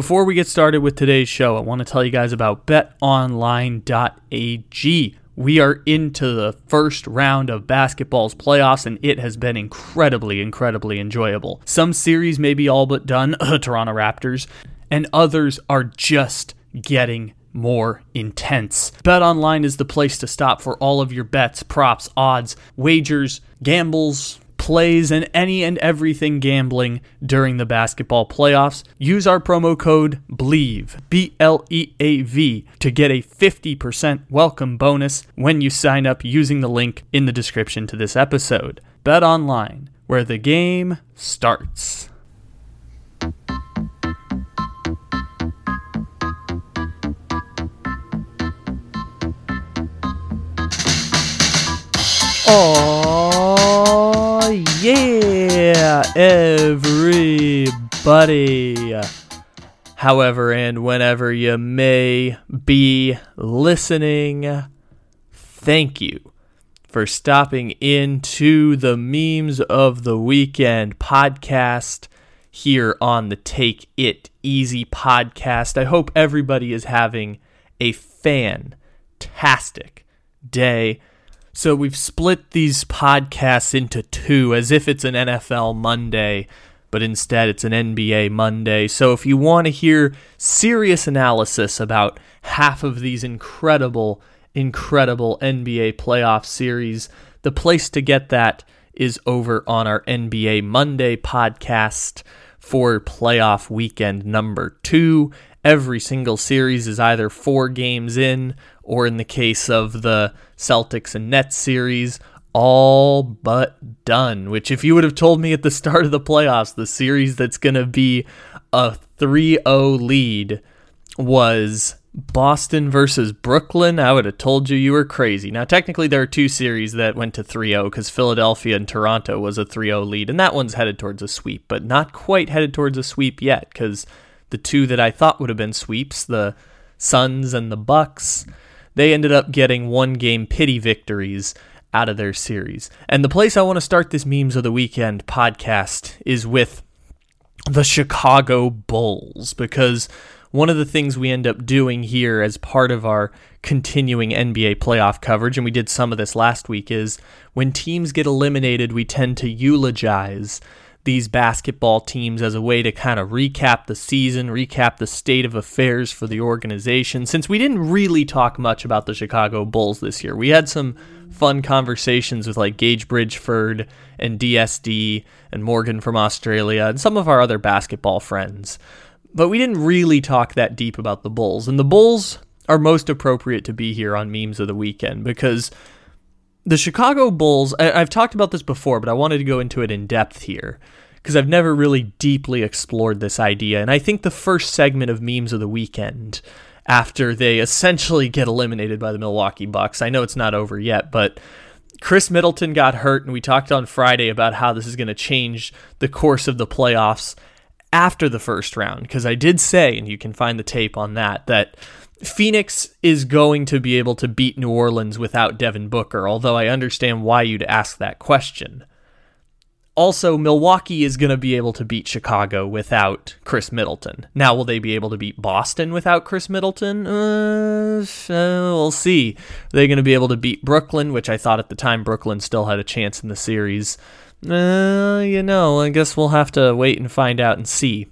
Before we get started with today's show, I want to tell you guys about betonline.ag. We are into the first round of basketball's playoffs, and it has been incredibly, incredibly enjoyable. Some series may be all but done, Toronto Raptors, and others are just getting more intense. BetOnline is the place to stop for all of your bets, props, odds, wagers, gambles, plays, and any and everything gambling during the basketball playoffs. Use our promo code BLEAV, B L E A V, to get a 50% welcome bonus when you sign up using the link in the description to this episode. Bet online, where the game starts. Oh, yeah, everybody. However, and whenever you may be listening, thank you for stopping into the Memes of the Weekend podcast here on the Take It Easy podcast. I hope everybody is having a fantastic day. So we've split these podcasts into two as if it's an NFL Monday, but instead it's an NBA Monday. So if you want to hear serious analysis about half of these incredible, incredible NBA playoff series, the place to get that is over on our NBA Monday podcast for playoff weekend number two. Every single series is either four games in, or in the case of the Celtics and Nets series, all but done. Which, if you would have told me at the start of the playoffs, the series that's going to be a 3 0 lead was Boston versus Brooklyn, I would have told you you were crazy. Now, technically, there are two series that went to 3 0 because Philadelphia and Toronto was a 3 0 lead, and that one's headed towards a sweep, but not quite headed towards a sweep yet because the two that I thought would have been sweeps, the Suns and the Bucks, they ended up getting one game pity victories out of their series. And the place I want to start this memes of the weekend podcast is with the Chicago Bulls because one of the things we end up doing here as part of our continuing NBA playoff coverage, and we did some of this last week, is when teams get eliminated, we tend to eulogize these basketball teams as a way to kind of recap the season, recap the state of affairs for the organization. Since we didn't really talk much about the Chicago Bulls this year, we had some fun conversations with like Gage Bridgeford and DSD and Morgan from Australia and some of our other basketball friends. But we didn't really talk that deep about the Bulls. And the Bulls are most appropriate to be here on Memes of the Weekend because the Chicago Bulls, I, have talked about this before, but I wanted to go into it in depth here because I've never really deeply explored this idea. And I think the first segment of Memes of the Weekend, after they essentially get eliminated by the Milwaukee Bucks, I know it's not over yet, but Khris Middleton got hurt, and we talked on Friday about how this is going to change the course of the playoffs after the first round. Because I did say, and you can find the tape on that, that Phoenix is going to be able to beat New Orleans without Devin Booker, although I understand why you'd ask that question. Also, Milwaukee is going to be able to beat Chicago without Khris Middleton. Now, will they be able to beat Boston without Khris Middleton? Uh, we'll see. Are they going to be able to beat Brooklyn, which I thought at the time Brooklyn still had a chance in the series? Uh, you know, I guess we'll have to wait and find out and see.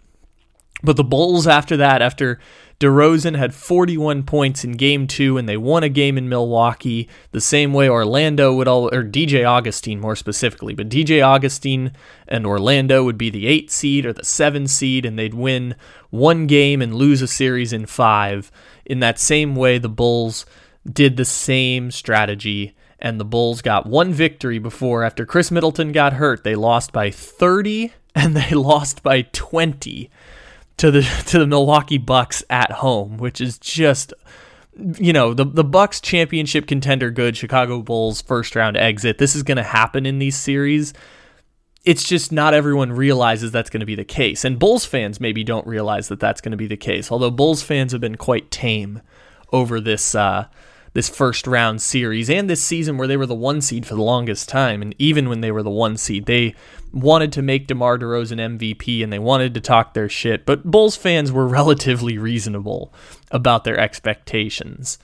But the Bulls, after that, after DeRozan had 41 points in game two, and they won a game in Milwaukee the same way Orlando would all, or DJ Augustin more specifically, but DJ Augustin and Orlando would be the eight seed or the seven seed, and they'd win one game and lose a series in five. In that same way, the Bulls did the same strategy and the Bulls got one victory before after Khris Middleton got hurt. They lost by 30 and they lost by 20 to the to the Milwaukee Bucks at home, which is just you know the the Bucks championship contender good Chicago Bulls first round exit. This is going to happen in these series. It's just not everyone realizes that's going to be the case, and Bulls fans maybe don't realize that that's going to be the case. Although Bulls fans have been quite tame over this uh, this first round series and this season where they were the one seed for the longest time. And even when they were the one seed, they wanted to make DeMar DeRozan MVP and they wanted to talk their shit. But Bulls fans were relatively reasonable about their expectations.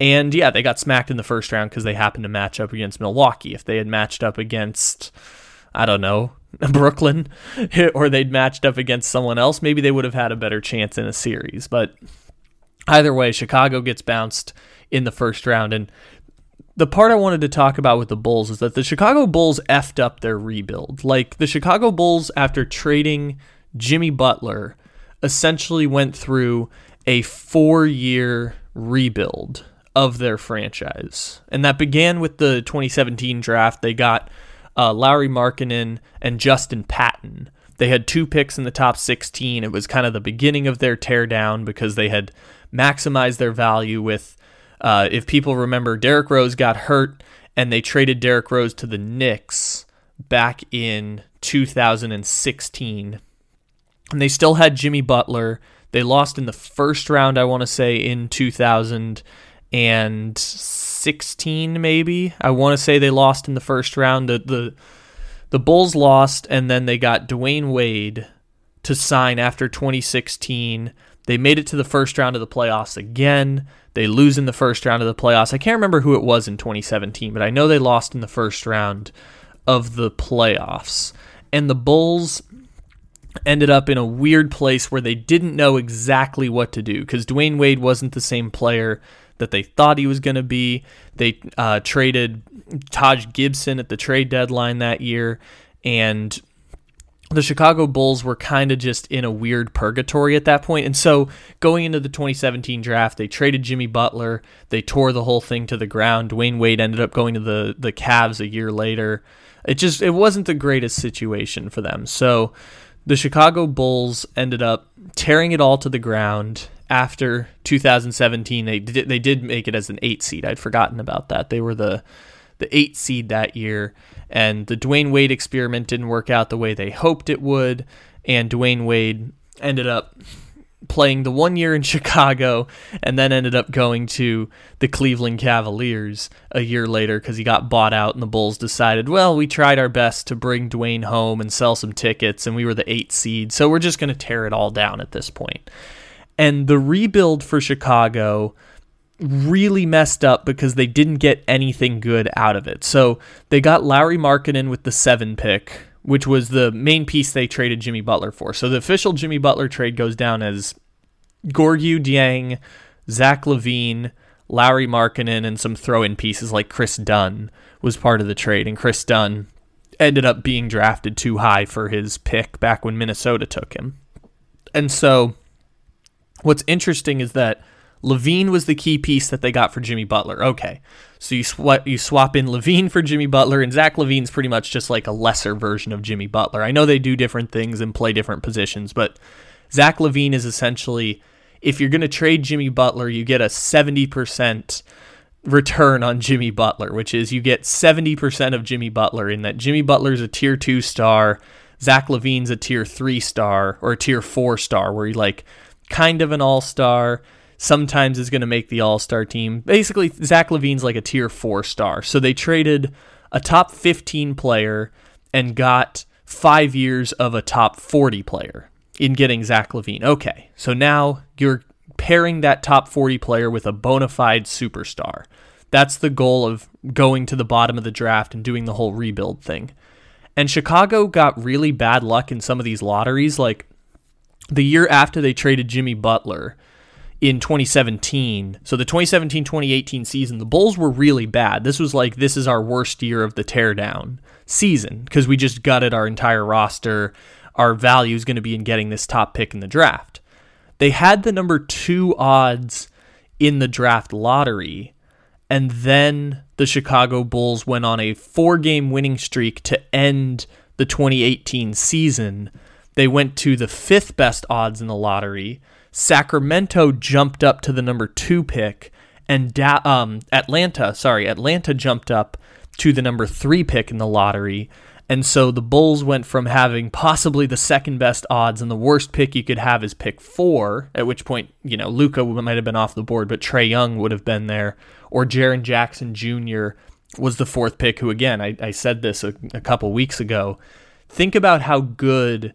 And yeah, they got smacked in the first round because they happened to match up against Milwaukee. If they had matched up against, I don't know, Brooklyn, or they'd matched up against someone else, maybe they would have had a better chance in a series. But either way, Chicago gets bounced in the first round. And the part I wanted to talk about with the Bulls is that the Chicago Bulls effed up their rebuild. Like the Chicago Bulls, after trading Jimmy Butler, essentially went through a four year rebuild of their franchise. And that began with the 2017 draft. They got uh, Lauri Markkanen and Justin Patton. They had two picks in the top 16. It was kind of the beginning of their teardown because they had maximized their value with uh, if people remember, Derrick Rose got hurt and they traded Derrick Rose to the Knicks back in 2016. And they still had Jimmy Butler. They lost in the first round, I want to say, in 2016, maybe. I want to say they lost in the first round. The, the, the Bulls lost, and then they got Dwyane Wade to sign after 2016. They made it to the first round of the playoffs again. They lose in the first round of the playoffs. I can't remember who it was in 2017, but I know they lost in the first round of the playoffs. And the Bulls ended up in a weird place where they didn't know exactly what to do because Dwyane Wade wasn't the same player that they thought he was going to be. They uh, traded Taj Gibson at the trade deadline that year, and the Chicago Bulls were kind of just in a weird purgatory at that point. And so going into the 2017 draft, they traded Jimmy Butler. They tore the whole thing to the ground. Dwyane Wade ended up going to the, the Cavs a year later. It just it wasn't the greatest situation for them. So the Chicago Bulls ended up tearing it all to the ground after 2017. They did, they did make it as an 8 seed. I'd forgotten about that. They were the the 8 seed that year and the Dwyane Wade experiment didn't work out the way they hoped it would, and Dwyane Wade ended up playing the one year in Chicago and then ended up going to the Cleveland Cavaliers a year later because he got bought out and the Bulls decided, well, we tried our best to bring Dwyane home and sell some tickets and we were the eight seed, so we're just going to tear it all down at this point. And the rebuild for Chicago really messed up because they didn't get anything good out of it. So they got Lauri Markkanen with the seven pick, which was the main piece they traded Jimmy Butler for. So the official Jimmy Butler trade goes down as Gorgui Dieng, Zach LaVine, Lauri Markkanen, and some throw-in pieces like Kris Dunn was part of the trade, and Kris Dunn ended up being drafted too high for his pick back when Minnesota took him. And so what's interesting is that LaVine was the key piece that they got for Jimmy Butler. Okay, so you swap you swap in LaVine for Jimmy Butler, and Zach LaVine's pretty much just like a lesser version of Jimmy Butler. I know they do different things and play different positions, but Zach LaVine is essentially if you're going to trade Jimmy Butler, you get a seventy percent return on Jimmy Butler, which is you get seventy percent of Jimmy Butler in that Jimmy Butler's a tier two star. Zach LaVine's a tier three star or a tier four star, where he like kind of an all star sometimes is going to make the All Star team. Basically, Zach LaVine's like a tier four star. So they traded a top 15 player and got five years of a top 40 player in getting Zach LaVine. Okay, so now you're pairing that top 40 player with a bona fide superstar. That's the goal of going to the bottom of the draft and doing the whole rebuild thing. And Chicago got really bad luck in some of these lotteries. Like the year after they traded Jimmy Butler, in 2017. So the 2017 2018 season, the Bulls were really bad. This was like, this is our worst year of the teardown season because we just gutted our entire roster. Our value is going to be in getting this top pick in the draft. They had the number two odds in the draft lottery. And then the Chicago Bulls went on a four game winning streak to end the 2018 season. They went to the fifth best odds in the lottery Sacramento jumped up to the number two pick, and da- um, Atlanta, sorry, Atlanta jumped up to the number three pick in the lottery, And so the Bulls went from having possibly the second best odds and the worst pick you could have is pick four, at which point, you know, Luka might have been off the board, but Trae Young would have been there, or Jaren Jackson Jr. was the fourth pick, who, again, I, I said this a, a couple weeks ago. Think about how good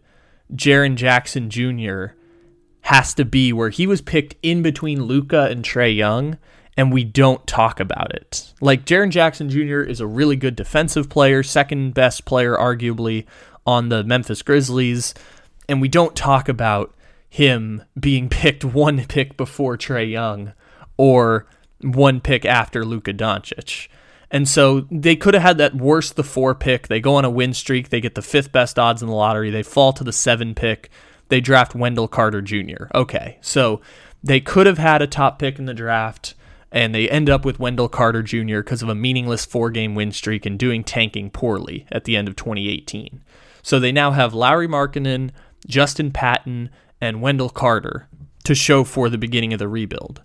Jaren Jackson Jr. has to be, where he was picked in between Luka and Trae Young and we don't talk about it. Like Jaren Jackson Jr. is a really good defensive player, second best player arguably on the Memphis Grizzlies, and we don't talk about him being picked one pick before Trae Young or one pick after Luka Doncic. And so they could have had that worst the four pick. They go on a win streak. They get the fifth best odds in the lottery. They fall to the seven pick. They draft Wendell Carter Jr. Okay, so they could have had a top pick in the draft and they end up with Wendell Carter Jr. because of a meaningless four game win streak and doing tanking poorly at the end of 2018. So they now have Lauri Markkanen, Justin Patton, and Wendell Carter to show for the beginning of the rebuild.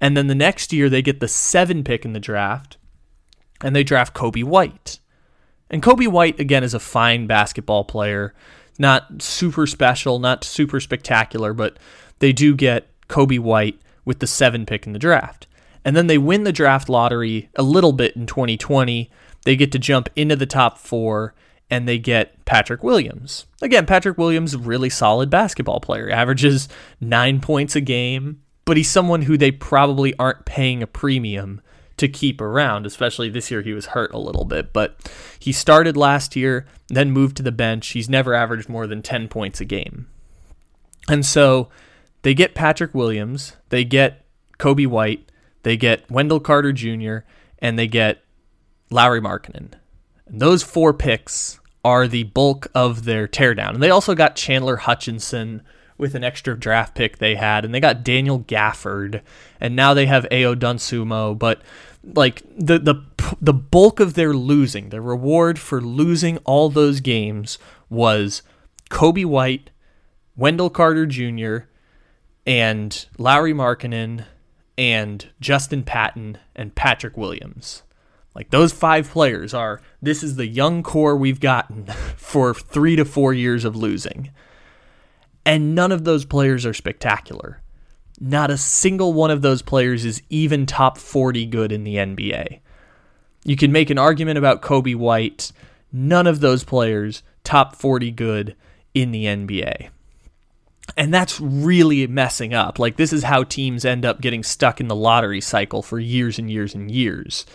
And then the next year, they get the seven pick in the draft and they draft Coby White. And Coby White, again, is a fine basketball player. Not super special, not super spectacular, but they do get Coby White with the seven pick in the draft. And then they win the draft lottery a little bit in 2020. They get to jump into the top four and they get Patrick Williams. Again, Patrick Williams, really solid basketball player, averages nine points a game, but he's someone who they probably aren't paying a premium to keep around, especially this year he was hurt a little bit. But he started last year, then moved to the bench. He's never averaged more than 10 points a game. And so they get Patrick Williams, they get Coby White, they get Wendell Carter Jr., and they get Lauri Markkanen. And those four picks are the bulk of their teardown. And they also got Chandler Hutchison with an extra draft pick they had, and they got Daniel Gafford, and now they have Ayo Dosunmu. But like the the the bulk of their losing, their reward for losing all those games was Coby White, Wendell Carter Jr., and Lauri Markkanen and Justin Patton and Patrick Williams. Like those five players are this is the young core we've gotten for 3 to 4 years of losing. And none of those players are spectacular. Not a single one of those players is even top 40 good in the NBA. You can make an argument about Coby White. None of those players top 40 good in the NBA. And that's really messing up. Like, this is how teams end up getting stuck in the lottery cycle for years and years and years.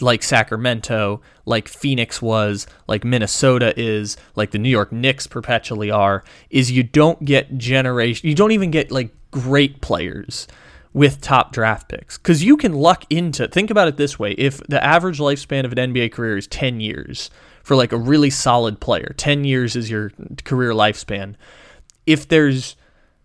Like Sacramento, like Phoenix was, like Minnesota is, like the New York Knicks perpetually are, is you don't get generation, you don't even get like great players with top draft picks. Because you can luck into, think about it this way if the average lifespan of an NBA career is 10 years for like a really solid player, 10 years is your career lifespan. If there's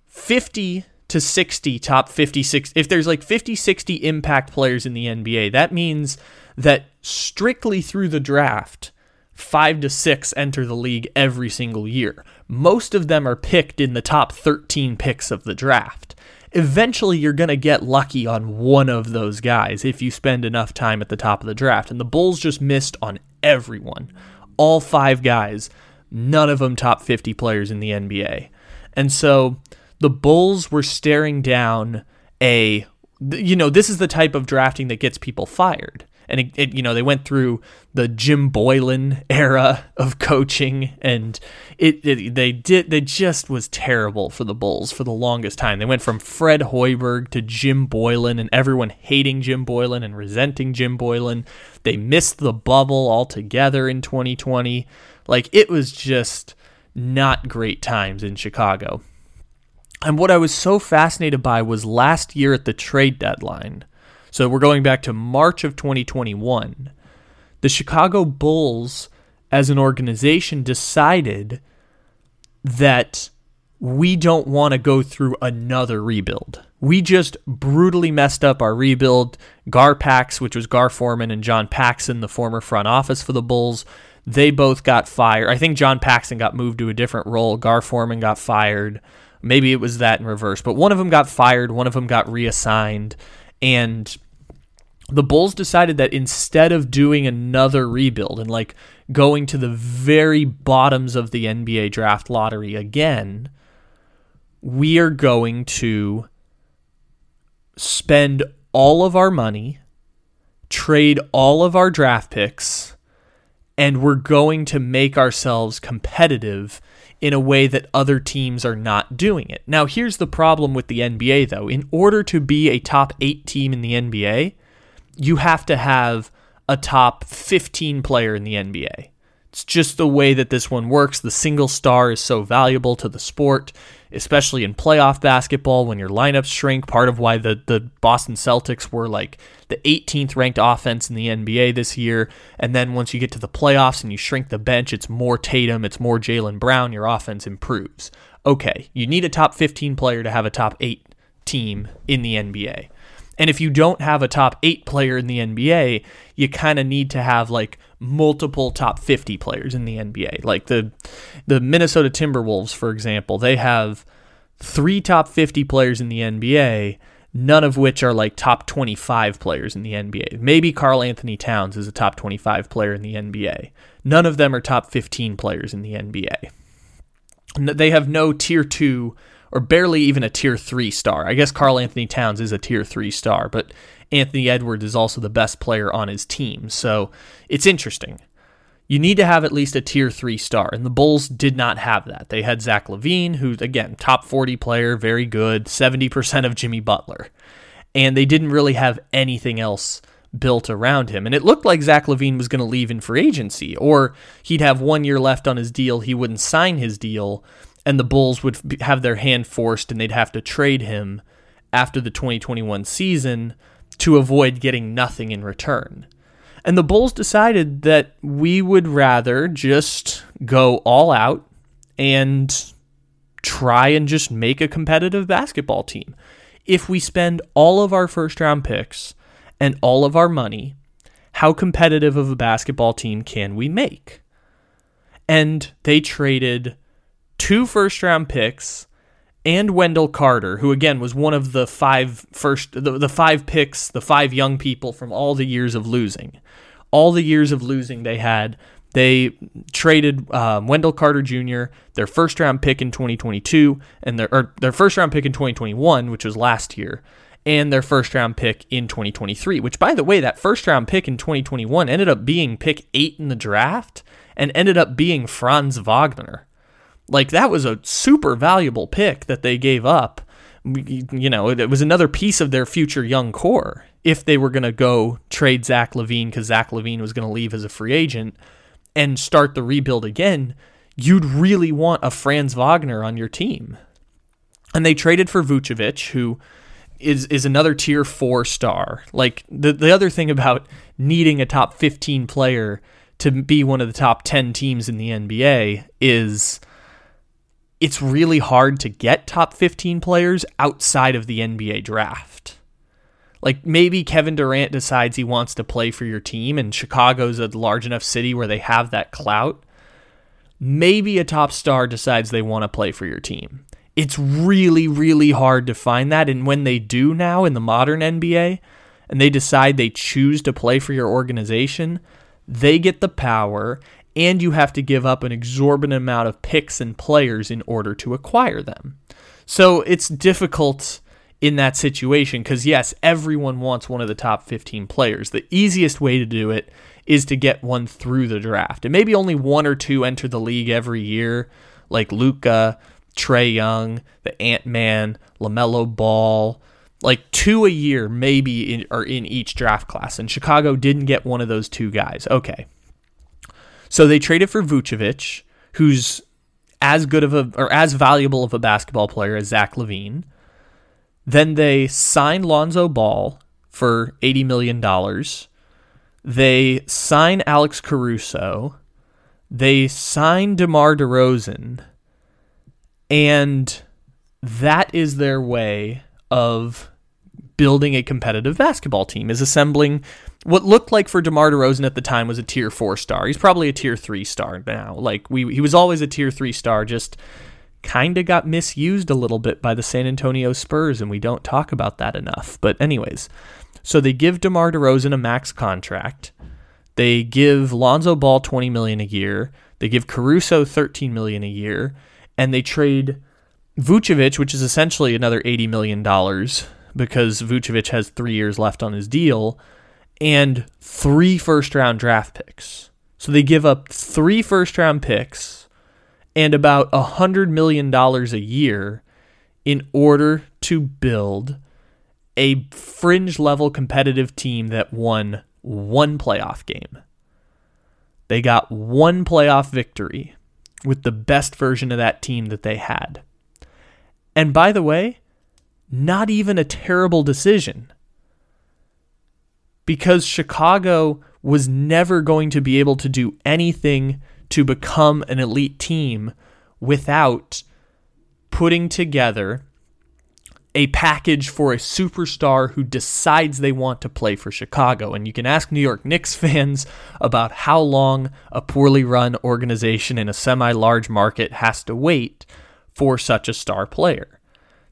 50 to 60 top 56 if there's like 50 60 impact players in the NBA that means that strictly through the draft 5 to 6 enter the league every single year. Most of them are picked in the top 13 picks of the draft. Eventually you're going to get lucky on one of those guys if you spend enough time at the top of the draft and the Bulls just missed on everyone. All five guys none of them top 50 players in the NBA and so the Bulls were staring down a you know this is the type of drafting that gets people fired and it, it, you know they went through the Jim Boylen era of coaching and it, it, they did they just was terrible for the Bulls for the longest time. They went from Fred Hoiberg to Jim Boylen, and everyone hating Jim Boylen and resenting Jim Boylen. They missed the bubble altogether in 2020. Like it was just not great times in Chicago. And what I was so fascinated by was last year at the trade deadline. So we're going back to March of 2021. The Chicago Bulls, as an organization, decided that we don't want to go through another rebuild. We just brutally messed up our rebuild. Gar Pax, which was Gar Forman, and John Paxson, the former front office for the Bulls, they both got fired. I think John Paxson got moved to a different role. Gar Forman got fired. Maybe it was that in reverse, but one of them got fired, one of them got reassigned, and the Bulls decided that instead of doing another rebuild and like going to the very bottoms of the NBA draft lottery again, we are going to spend all of our money, trade all of our draft picks, and we're going to make ourselves competitive in a way that other teams are not doing it. Now, here's the problem with the NBA, though. In order to be a top eight team in the NBA, you have to have a top 15 player in the NBA. It's just the way that this one works. The single star is so valuable to the sport, especially in playoff basketball when your lineups shrink. Part of why the, the Boston Celtics were like the 18th ranked offense in the NBA this year. And then once you get to the playoffs and you shrink the bench, it's more Tatum, it's more Jaylen Brown, your offense improves. Okay, you need a top 15 player to have a top 8 team in the NBA. And if you don't have a top eight player in the NBA, you kind of need to have like multiple top 50 players in the NBA. Like the the Minnesota Timberwolves, for example, they have three top 50 players in the NBA, none of which are like top 25 players in the NBA. Maybe Karl-Anthony Towns is a top 25 player in the NBA. None of them are top 15 players in the NBA. They have no tier 2 or barely even a tier three star. I guess Karl-Anthony Towns is a tier three star, but Anthony Edwards is also the best player on his team. So it's interesting. You need to have at least a tier three star, and the Bulls did not have that. They had Zach LaVine, who's again top 40 player, very good, 70% of Jimmy Butler, and they didn't really have anything else built around him. And it looked like Zach LaVine was going to leave in free agency, or he'd have one year left on his deal. He wouldn't sign his deal and the Bulls would have their hand forced and they'd have to trade him after the 2021 season to avoid getting nothing in return. And the Bulls decided that we would rather just go all out and try and just make a competitive basketball team. If we spend all of our first round picks and all of our money, how competitive of a basketball team can we make? And they traded two first round picks and Wendell Carter, who again was one of the five first the, the five picks, the five young people from all the years of losing. All the years of losing they had, they traded um, Wendell Carter Jr., their first round pick in 2022, and their their first round pick in 2021, which was last year, and their first round pick in 2023. Which, by the way, that first round pick in 2021 ended up being pick eight in the draft and ended up being Franz Wagner. Like that was a super valuable pick that they gave up. You know, it, was another piece of their future young core if they were going to go trade Zach LaVine because Zach LaVine was going to leave as a free agent and start the rebuild again. You'd really want a Franz Wagner on your team. And they traded for Vucevic, who is is another tier four star. Like the the other thing about needing a top fifteen player to be one of the top ten teams in the NBA is it's really hard to get top 15 players outside of the NBA draft. Like maybe Kevin Durant decides he wants to play for your team and Chicago's a large enough city where they have that clout. Maybe a top star decides they want to play for your team. It's really, really hard to find that. And when they do now in the modern NBA and they decide they choose to play for your organization, they get the power and you have to give up an exorbitant amount of picks and players in order to acquire them. So it's difficult in that situation because, yes, everyone wants one of the top 15 players. The easiest way to do it is to get one through the draft. And maybe only one or two enter the league every year, like Luka, Trae Young, the Ant Man, LaMelo Ball. Like two a year, maybe, in, are in each draft class. And Chicago didn't get one of those two guys. Okay, so they traded for Vucevic, who's as good of a or as valuable of a basketball player as Zach LaVine. Then they signed Lonzo Ball for $80 million. They sign Alex Caruso. They sign DeMar DeRozan. And that is their way of building a competitive basketball team, is assembling what looked like for DeMar DeRozan at the time was a tier four star. He's probably a tier three star now. Like we, he was always a tier three star. Just kind of got misused a little bit by the San Antonio Spurs, and we don't talk about that enough. But anyways, So they give DeMar DeRozan a max contract. They give Lonzo Ball 20 million a year. They give Caruso 13 million a year, and they trade Vucevic, which is essentially another 80 million dollars because Vucevic has 3 years left on his deal and three first round draft picks. So they give up three first round picks and about $100 million a year in order to build a fringe level competitive team that won one playoff game. They got one playoff victory with the best version of that team that they had. And by the way, not even a terrible decision. Because Chicago was never going to be able to do anything to become an elite team without putting together a package for a superstar who decides they want to play for Chicago. And you can ask New York Knicks fans about how long a poorly run organization in a semi large market has to wait for such a star player.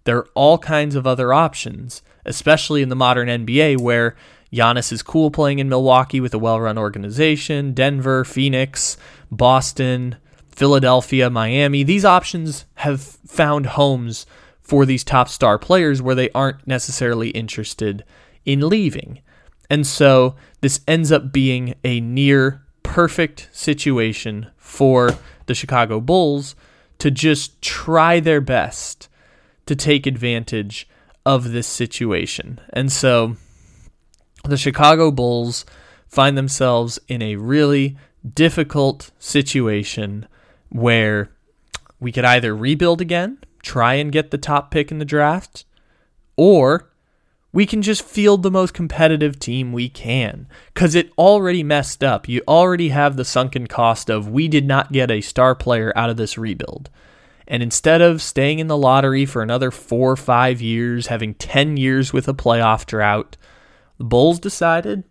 There are all kinds of other options, especially in the modern NBA where Giannis is cool playing in Milwaukee with a well run organization, Denver, Phoenix, Boston, Philadelphia, Miami. These options have found homes for these top star players where they aren't necessarily interested in leaving. And so this ends up being a near perfect situation for the Chicago Bulls to just try their best to take advantage of this situation. And so the Chicago Bulls find themselves in a really difficult situation where we could either rebuild again try and get the top pick in the draft, or we can just field the most competitive team we can because it already messed up. You already have the sunken cost of we did not get a star player out of this rebuild. And instead of staying in the lottery for another four or five years, having 10 years with a playoff drought, the Bulls decided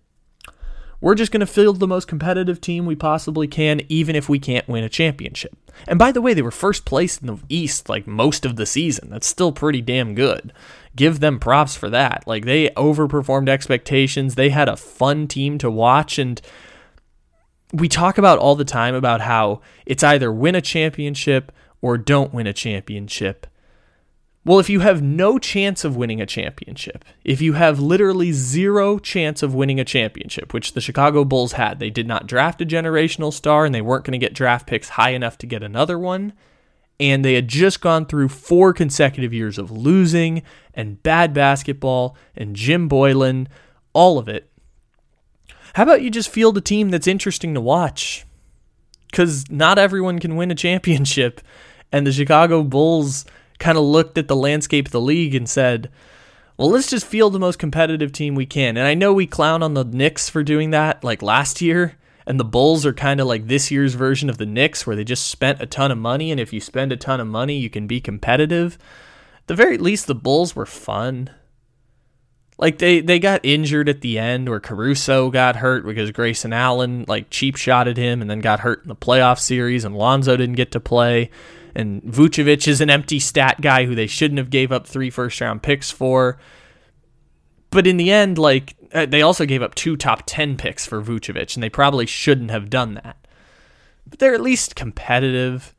we're just going to field the most competitive team we possibly can, even if we can't win a championship. And by the way, they were first place in the East like most of the season. That's still pretty damn good. Give them props for that. Like they overperformed expectations. They had a fun team to watch and we talk about all the time about how it's either win a championship or don't win a championship. Well, if you have no chance of winning a championship, if you have literally zero chance of winning a championship, which the Chicago Bulls had, they did not draft a generational star and they weren't going to get draft picks high enough to get another one. And they had just gone through four consecutive years of losing and bad basketball and Jim Boylen, all of it. How about you just field a team that's interesting to watch? Because not everyone can win a championship. And the Chicago Bulls kind of looked at the landscape of the league and said, well, let's just field the most competitive team we can. And I know we clown on the Knicks for doing that like last year, and the Bulls are kind of like this year's version of the Knicks where they just spent a ton of money, and if you spend a ton of money, you can be competitive. At the very least, the Bulls were fun. Like they, they got injured at the end where Caruso got hurt because Grayson Allen like cheap shotted him and then got hurt in the playoff series and Lonzo didn't get to play and Vucevic is an empty stat guy who they shouldn't have gave up three first round picks for. But in the end, like uh, they also gave up two top 10 picks for Vucevic and they probably shouldn't have done that. But they're at least competitive.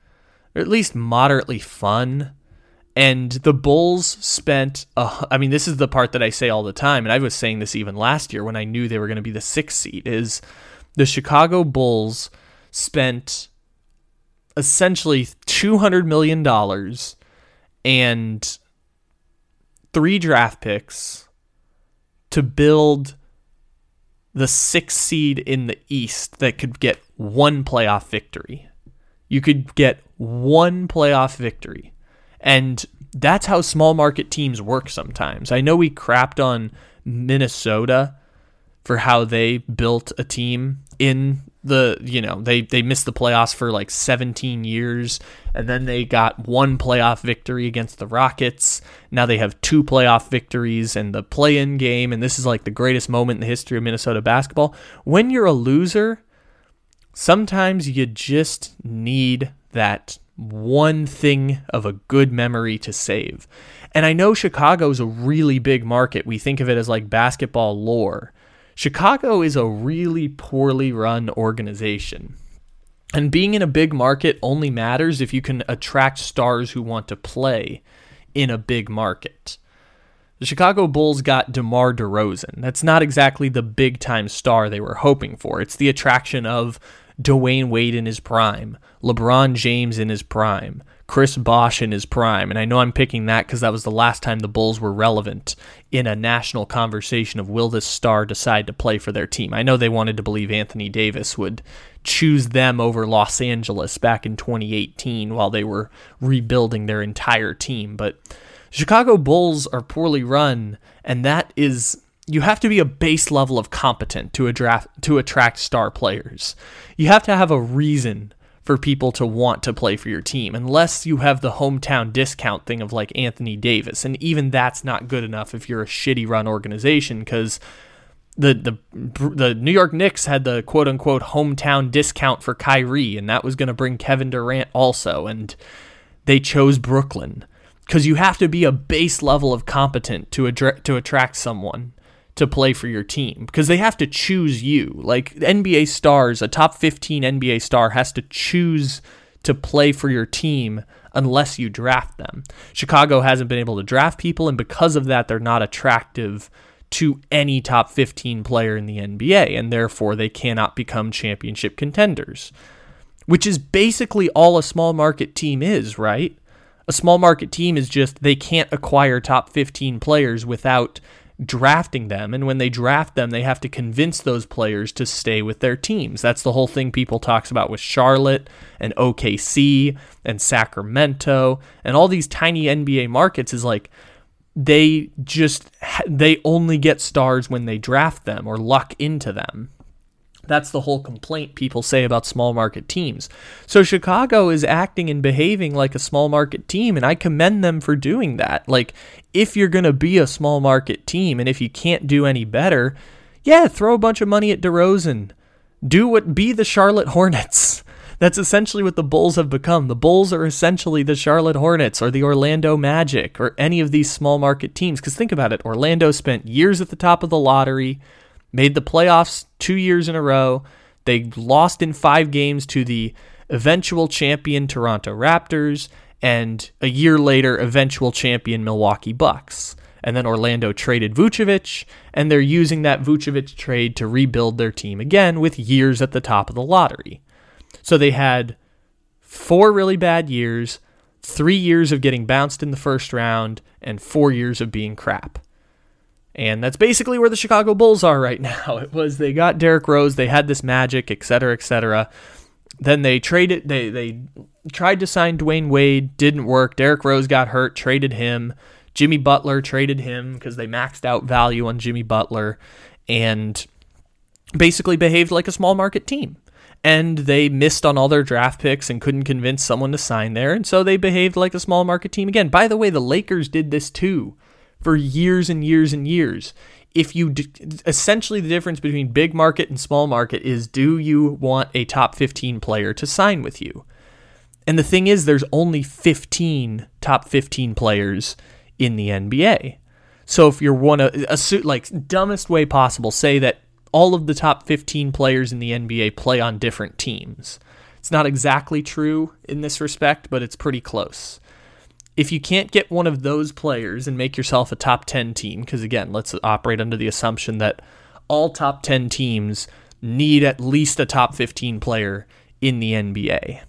They're at least moderately fun. And the Bulls spent, a, I mean, this is the part that I say all the time, and I was saying this even last year when I knew they were going to be the sixth seed, is the Chicago Bulls spent essentially $200 million and three draft picks to build the sixth seed in the East that could get one playoff victory. You could get one playoff victory. And that's how small market teams work sometimes. I know we crapped on Minnesota for how they built a team in the you know they they missed the playoffs for like 17 years and then they got one playoff victory against the Rockets now they have two playoff victories and the play-in game and this is like the greatest moment in the history of Minnesota basketball when you're a loser sometimes you just need that one thing of a good memory to save. And I know Chicago is a really big market. We think of it as like basketball lore. Chicago is a really poorly run organization. And being in a big market only matters if you can attract stars who want to play in a big market. The Chicago Bulls got DeMar DeRozan. That's not exactly the big time star they were hoping for. It's the attraction of Dwyane Wade in his prime, LeBron James in his prime, Chris Bosh in his prime. And I know I'm picking that because that was the last time the Bulls were relevant in a national conversation of will this star decide to play for their team. I know they wanted to believe Anthony Davis would choose them over Los Angeles back in 2018 while they were rebuilding their entire team. But Chicago Bulls are poorly run, and that is you have to be a base level of competent to attract to attract star players. You have to have a reason for people to want to play for your team unless you have the hometown discount thing of like Anthony Davis. And even that's not good enough if you're a shitty run organization cuz the the the New York Knicks had the quote unquote hometown discount for Kyrie and that was going to bring Kevin Durant also and they chose Brooklyn. Cuz you have to be a base level of competent to addre- to attract someone to play for your team because they have to choose you. Like NBA stars, a top 15 NBA star has to choose to play for your team unless you draft them. Chicago hasn't been able to draft people, and because of that, they're not attractive to any top 15 player in the NBA, and therefore they cannot become championship contenders, which is basically all a small market team is, right? A small market team is just they can't acquire top 15 players without drafting them. And when they draft them, they have to convince those players to stay with their teams. That's the whole thing people talks about with Charlotte and OKC and Sacramento and all these tiny NBA markets is like they just they only get stars when they draft them or luck into them. That's the whole complaint people say about small market teams. So Chicago is acting and behaving like a small market team, and I commend them for doing that. Like, if you're going to be a small market team, and if you can't do any better, yeah, throw a bunch of money at DeRozan. Do what, be the Charlotte Hornets. That's essentially what the Bulls have become. The Bulls are essentially the Charlotte Hornets or the Orlando Magic or any of these small market teams. Because think about it Orlando spent years at the top of the lottery made the playoffs two years in a row. They lost in five games to the eventual champion Toronto Raptors and a year later, eventual champion Milwaukee Bucks. And then Orlando traded Vucevic, and they're using that Vucevic trade to rebuild their team again with years at the top of the lottery. So they had four really bad years, three years of getting bounced in the first round, and four years of being crap. And that's basically where the Chicago Bulls are right now. It was they got Derrick Rose, they had this magic, et cetera, et cetera. Then they traded they they tried to sign Dwyane Wade, didn't work. Derrick Rose got hurt, traded him. Jimmy Butler traded him because they maxed out value on Jimmy Butler and basically behaved like a small market team. And they missed on all their draft picks and couldn't convince someone to sign there. And so they behaved like a small market team again. By the way, the Lakers did this too for years and years and years. If you essentially the difference between big market and small market is do you want a top 15 player to sign with you? And the thing is there's only 15 top 15 players in the NBA. So if you're one of a suit like dumbest way possible say that all of the top 15 players in the NBA play on different teams. It's not exactly true in this respect, but it's pretty close if you can't get one of those players and make yourself a top 10 team, because again, let's operate under the assumption that all top 10 teams need at least a top 15 player in the NBA.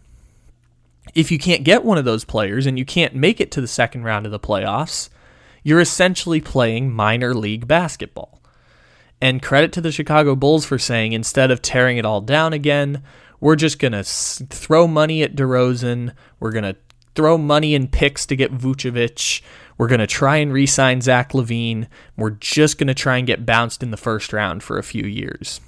If you can't get one of those players and you can't make it to the second round of the playoffs, you're essentially playing minor league basketball. And credit to the Chicago Bulls for saying instead of tearing it all down again, we're just going to throw money at DeRozan. We're going to throw money and picks to get Vucevic. We're going to try and re sign Zach LaVine. We're just going to try and get bounced in the first round for a few years.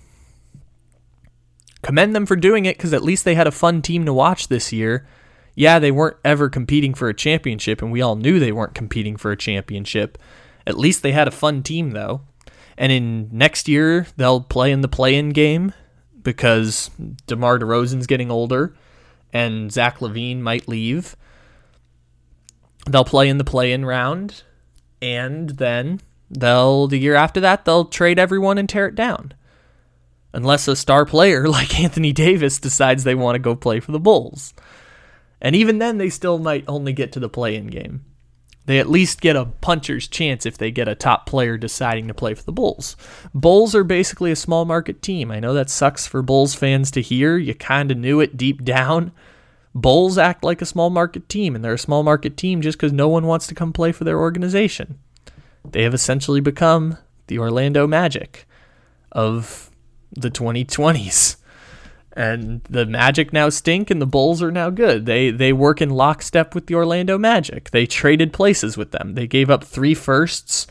Commend them for doing it because at least they had a fun team to watch this year. Yeah, they weren't ever competing for a championship, and we all knew they weren't competing for a championship. At least they had a fun team, though. And in next year, they'll play in the play in game because DeMar DeRozan's getting older and Zach LaVine might leave. They'll play in the play-in round, and then they'll the year after that they'll trade everyone and tear it down. Unless a star player like Anthony Davis decides they want to go play for the Bulls. And even then they still might only get to the play-in game. They at least get a puncher's chance if they get a top player deciding to play for the Bulls. Bulls are basically a small market team. I know that sucks for Bulls fans to hear. You kind of knew it deep down. Bulls act like a small market team, and they're a small market team just because no one wants to come play for their organization. They have essentially become the Orlando Magic of the 2020s and the Magic now stink and the Bulls are now good. They they work in lockstep with the Orlando Magic. They traded places with them. They gave up three firsts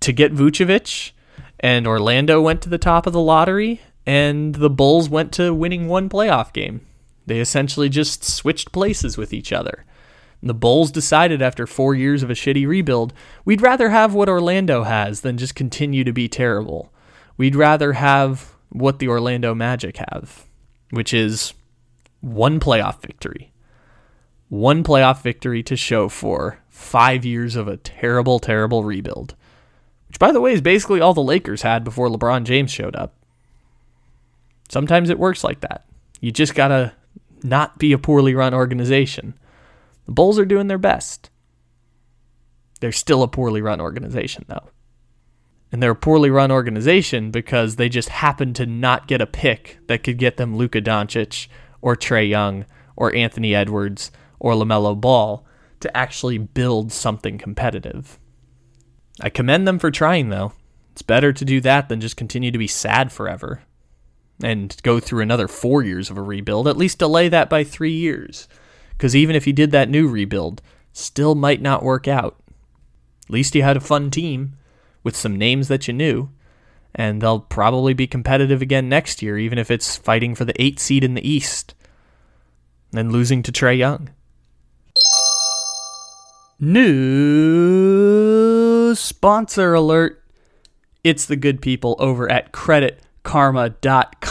to get Vucevic, and Orlando went to the top of the lottery, and the Bulls went to winning one playoff game. They essentially just switched places with each other. the Bulls decided after four years of a shitty rebuild, we'd rather have what Orlando has than just continue to be terrible. We'd rather have what the Orlando Magic have which is one playoff victory. One playoff victory to show for five years of a terrible, terrible rebuild. Which, by the way, is basically all the Lakers had before LeBron James showed up. Sometimes it works like that. You just got to not be a poorly run organization. The Bulls are doing their best. They're still a poorly run organization, though and they're a poorly run organization because they just happen to not get a pick that could get them Luka Doncic or Trae Young or Anthony Edwards or LaMelo Ball to actually build something competitive. I commend them for trying though. It's better to do that than just continue to be sad forever and go through another 4 years of a rebuild. At least delay that by 3 years. Cuz even if you did that new rebuild, still might not work out. At least you had a fun team with some names that you knew, and they'll probably be competitive again next year, even if it's fighting for the eight seed in the East and losing to Trae Young. New sponsor alert. It's the good people over at creditkarma.com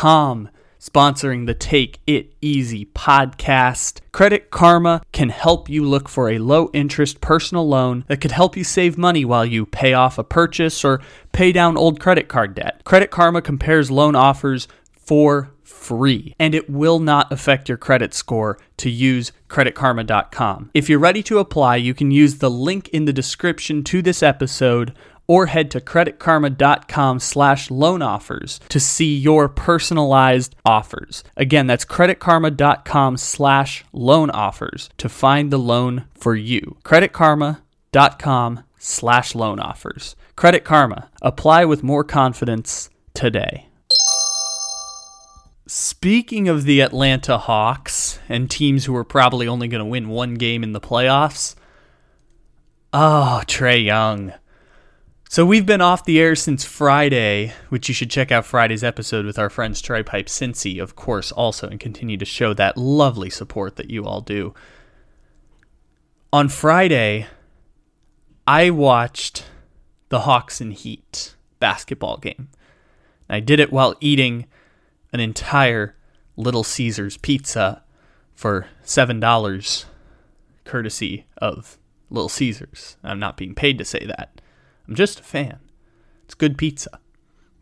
sponsoring the Take It Easy podcast. Credit Karma can help you look for a low interest personal loan that could help you save money while you pay off a purchase or pay down old credit card debt. Credit Karma compares loan offers for free and it will not affect your credit score to use creditkarma.com. If you're ready to apply, you can use the link in the description to this episode or head to creditkarma.com slash loan offers to see your personalized offers. Again, that's creditkarma.com slash loan offers to find the loan for you. creditkarma.com slash loan offers. Credit Karma. Apply with more confidence today. Speaking of the Atlanta Hawks and teams who are probably only going to win one game in the playoffs, oh, Trae Young. So we've been off the air since Friday, which you should check out Friday's episode with our friends Tri Pipe Cincy, of course, also, and continue to show that lovely support that you all do. On Friday, I watched the Hawks and Heat basketball game. I did it while eating an entire Little Caesars pizza for $7, courtesy of Little Caesars. I'm not being paid to say that. I'm just a fan. It's good pizza,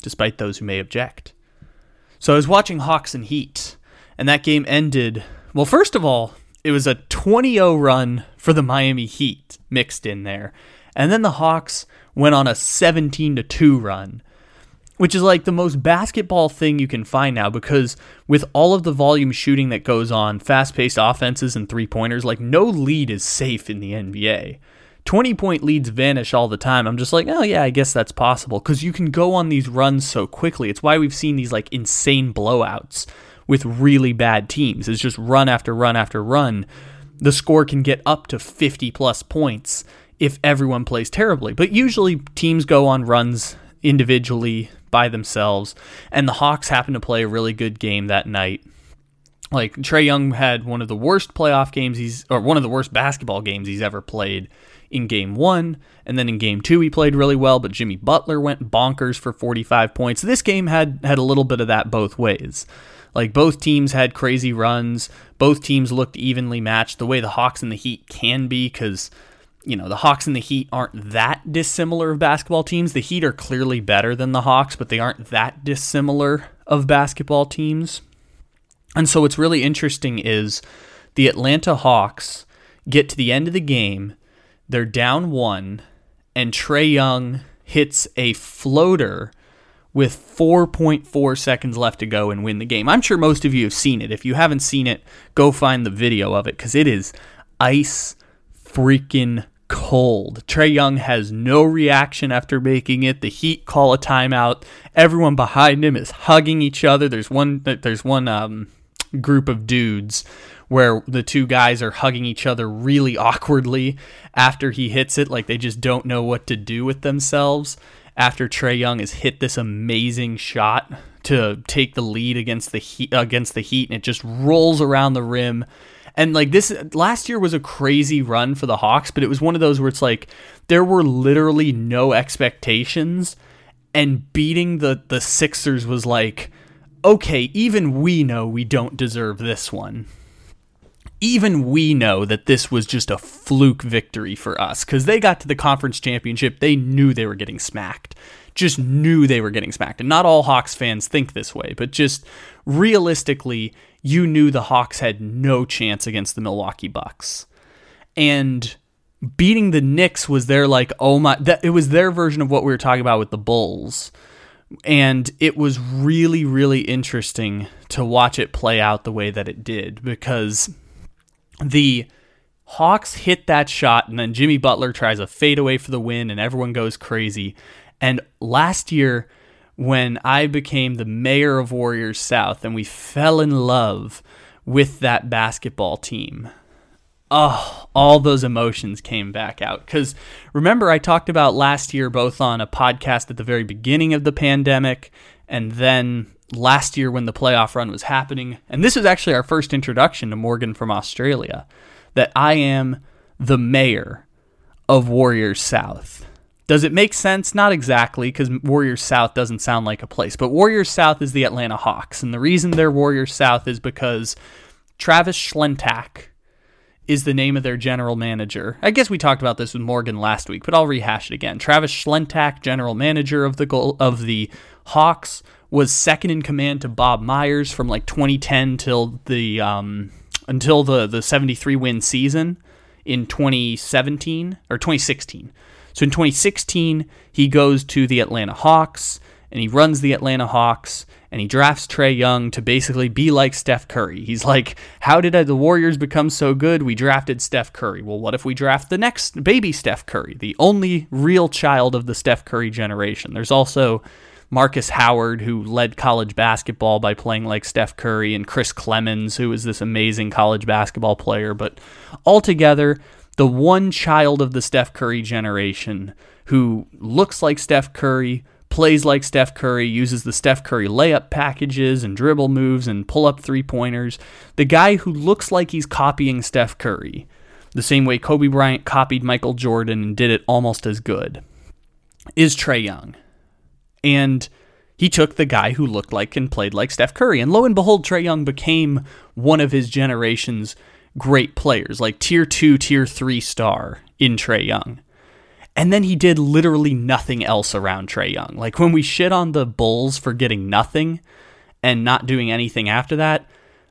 despite those who may object. So I was watching Hawks and Heat, and that game ended. Well, first of all, it was a 20 0 run for the Miami Heat mixed in there. And then the Hawks went on a 17 2 run, which is like the most basketball thing you can find now because with all of the volume shooting that goes on, fast paced offenses and three pointers, like no lead is safe in the NBA. 20 point leads vanish all the time. I'm just like, oh, yeah, I guess that's possible because you can go on these runs so quickly. It's why we've seen these like insane blowouts with really bad teams. It's just run after run after run. The score can get up to 50 plus points if everyone plays terribly. But usually teams go on runs individually by themselves, and the Hawks happen to play a really good game that night. Like Trae Young had one of the worst playoff games he's or one of the worst basketball games he's ever played in game one. And then in game two, he played really well, but Jimmy Butler went bonkers for 45 points. This game had, had a little bit of that both ways. Like both teams had crazy runs. Both teams looked evenly matched the way the Hawks and the Heat can be because, you know, the Hawks and the Heat aren't that dissimilar of basketball teams. The Heat are clearly better than the Hawks, but they aren't that dissimilar of basketball teams. And so what's really interesting is the Atlanta Hawks get to the end of the game, they're down one, and Trae Young hits a floater with 4.4 seconds left to go and win the game. I'm sure most of you have seen it. If you haven't seen it, go find the video of it because it is ice freaking cold. Trae Young has no reaction after making it. The Heat call a timeout. Everyone behind him is hugging each other. There's one. There's one um, group of dudes where the two guys are hugging each other really awkwardly after he hits it, like they just don't know what to do with themselves after Trae Young has hit this amazing shot to take the lead against the heat, against the Heat, and it just rolls around the rim. And like this last year was a crazy run for the Hawks, but it was one of those where it's like there were literally no expectations, and beating the the Sixers was like, okay, even we know we don't deserve this one even we know that this was just a fluke victory for us because they got to the conference championship. They knew they were getting smacked, just knew they were getting smacked. And not all Hawks fans think this way, but just realistically, you knew the Hawks had no chance against the Milwaukee Bucks. And beating the Knicks was their like, oh my, that, it was their version of what we were talking about with the Bulls. And it was really, really interesting to watch it play out the way that it did because the Hawks hit that shot, and then Jimmy Butler tries a fadeaway for the win, and everyone goes crazy. And last year, when I became the mayor of Warriors South and we fell in love with that basketball team, oh, all those emotions came back out. Because remember, I talked about last year both on a podcast at the very beginning of the pandemic and then last year when the playoff run was happening. And this was actually our first introduction to Morgan from Australia that I am the mayor of Warriors South. Does it make sense? Not exactly, because Warriors South doesn't sound like a place. But Warriors South is the Atlanta Hawks. And the reason they're Warriors South is because Travis Schlenk is the name of their general manager. I guess we talked about this with Morgan last week, but I'll rehash it again. Travis Schlenk, general manager of the goal of the Hawks, was second in command to Bob Myers from like 2010 till the um, until the the 73 win season in 2017 or 2016. So in 2016, he goes to the Atlanta Hawks and he runs the Atlanta Hawks and he drafts Trae Young to basically be like Steph Curry. He's like, How did the Warriors become so good? We drafted Steph Curry. Well, what if we draft the next baby Steph Curry, the only real child of the Steph Curry generation? There's also Marcus Howard, who led college basketball by playing like Steph Curry, and Chris Clemons, who is this amazing college basketball player. But altogether, the one child of the Steph Curry generation who looks like Steph Curry, plays like Steph Curry, uses the Steph Curry layup packages and dribble moves and pull up three pointers. The guy who looks like he's copying Steph Curry, the same way Kobe Bryant copied Michael Jordan and did it almost as good, is Trae Young. And he took the guy who looked like and played like Steph Curry. And lo and behold, Trae Young became one of his generation's great players, like tier two, tier three star in Trae Young. And then he did literally nothing else around Trae Young. Like when we shit on the Bulls for getting nothing and not doing anything after that,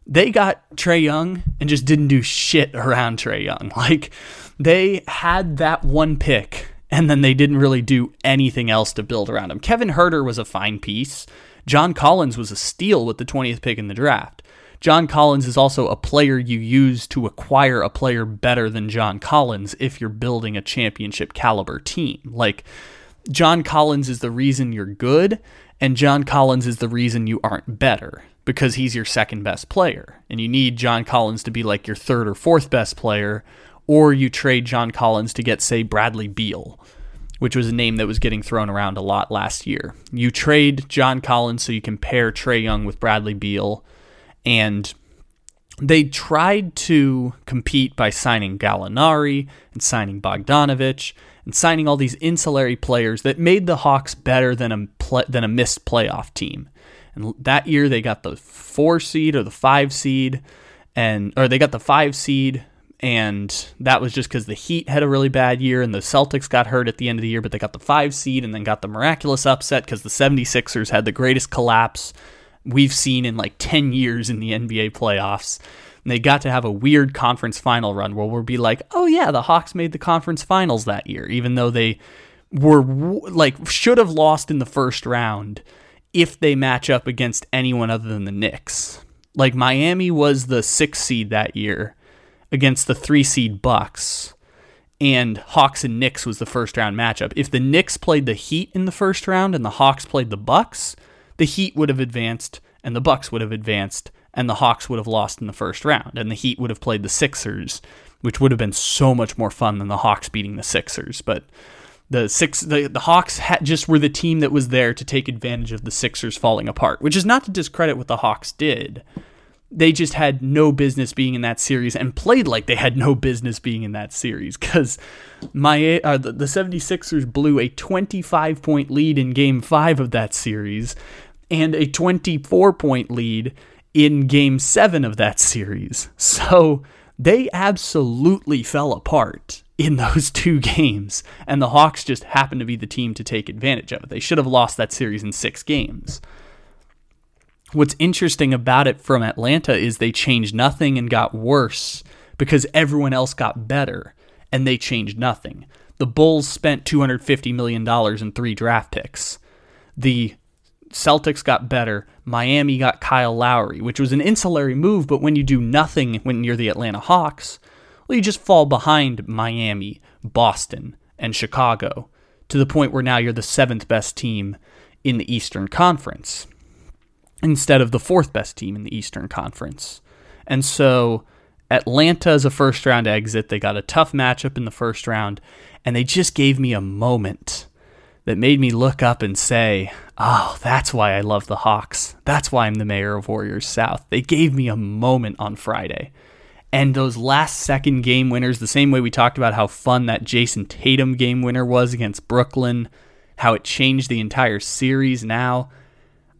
they got Trae Young and just didn't do shit around Trae Young. Like they had that one pick and then they didn't really do anything else to build around him. Kevin Huerter was a fine piece. John Collins was a steal with the 20th pick in the draft. John Collins is also a player you use to acquire a player better than John Collins if you're building a championship caliber team. Like, John Collins is the reason you're good, and John Collins is the reason you aren't better because he's your second best player. And you need John Collins to be like your third or fourth best player or you trade John Collins to get, say, Bradley Beal, which was a name that was getting thrown around a lot last year. You trade John Collins so you can pair Trae Young with Bradley Beal, and they tried to compete by signing Gallinari and signing Bogdanovic and signing all these ancillary players that made the Hawks better than a than a missed playoff team. And that year they got the four seed or the five seed, and or they got the five seed, and that was just because the Heat had a really bad year and the Celtics got hurt at the end of the year, but they got the five seed and then got the miraculous upset because the 76ers had the greatest collapse we've seen in like 10 years in the NBA playoffs. And they got to have a weird conference final run where we'll be like, oh yeah, the Hawks made the conference finals that year, even though they were like should have lost in the first round if they match up against anyone other than the Knicks. Like Miami was the sixth seed that year against the three seed Bucks, and Hawks and Knicks was the first round matchup. If the Knicks played the Heat in the first round and the Hawks played the Bucks, the Heat would have advanced and the Bucks would have advanced and the Hawks would have lost in the first round and the Heat would have played the Sixers, which would have been so much more fun than the Hawks beating the Sixers, but the six the, the Hawks just were the team that was there to take advantage of the Sixers falling apart, which is not to discredit what the Hawks did. They just had no business being in that series and played like they had no business being in that series because my uh, the, the 76ers blew a 25 point lead in game 5 of that series and a 24 point lead in game 7 of that series. So they absolutely fell apart in those two games, and the Hawks just happened to be the team to take advantage of it. They should have lost that series in six games. What's interesting about it from Atlanta is they changed nothing and got worse because everyone else got better, and they changed nothing. The Bulls spent $250 million in three draft picks. The Celtics got better. Miami got Kyle Lowry, which was an insulary move, but when you do nothing when you're the Atlanta Hawks, well, you just fall behind Miami, Boston, and Chicago to the point where now you're the seventh best team in the Eastern Conference instead of the fourth best team in the Eastern Conference. And so Atlanta is a first round exit. They got a tough matchup in the first round, and they just gave me a moment that made me look up and say, Oh, that's why I love the Hawks. That's why I'm the mayor of Warriors South. They gave me a moment on Friday. And those last second game winners, the same way we talked about how fun that Jayson Tatum game winner was against Brooklyn, how it changed the entire series now.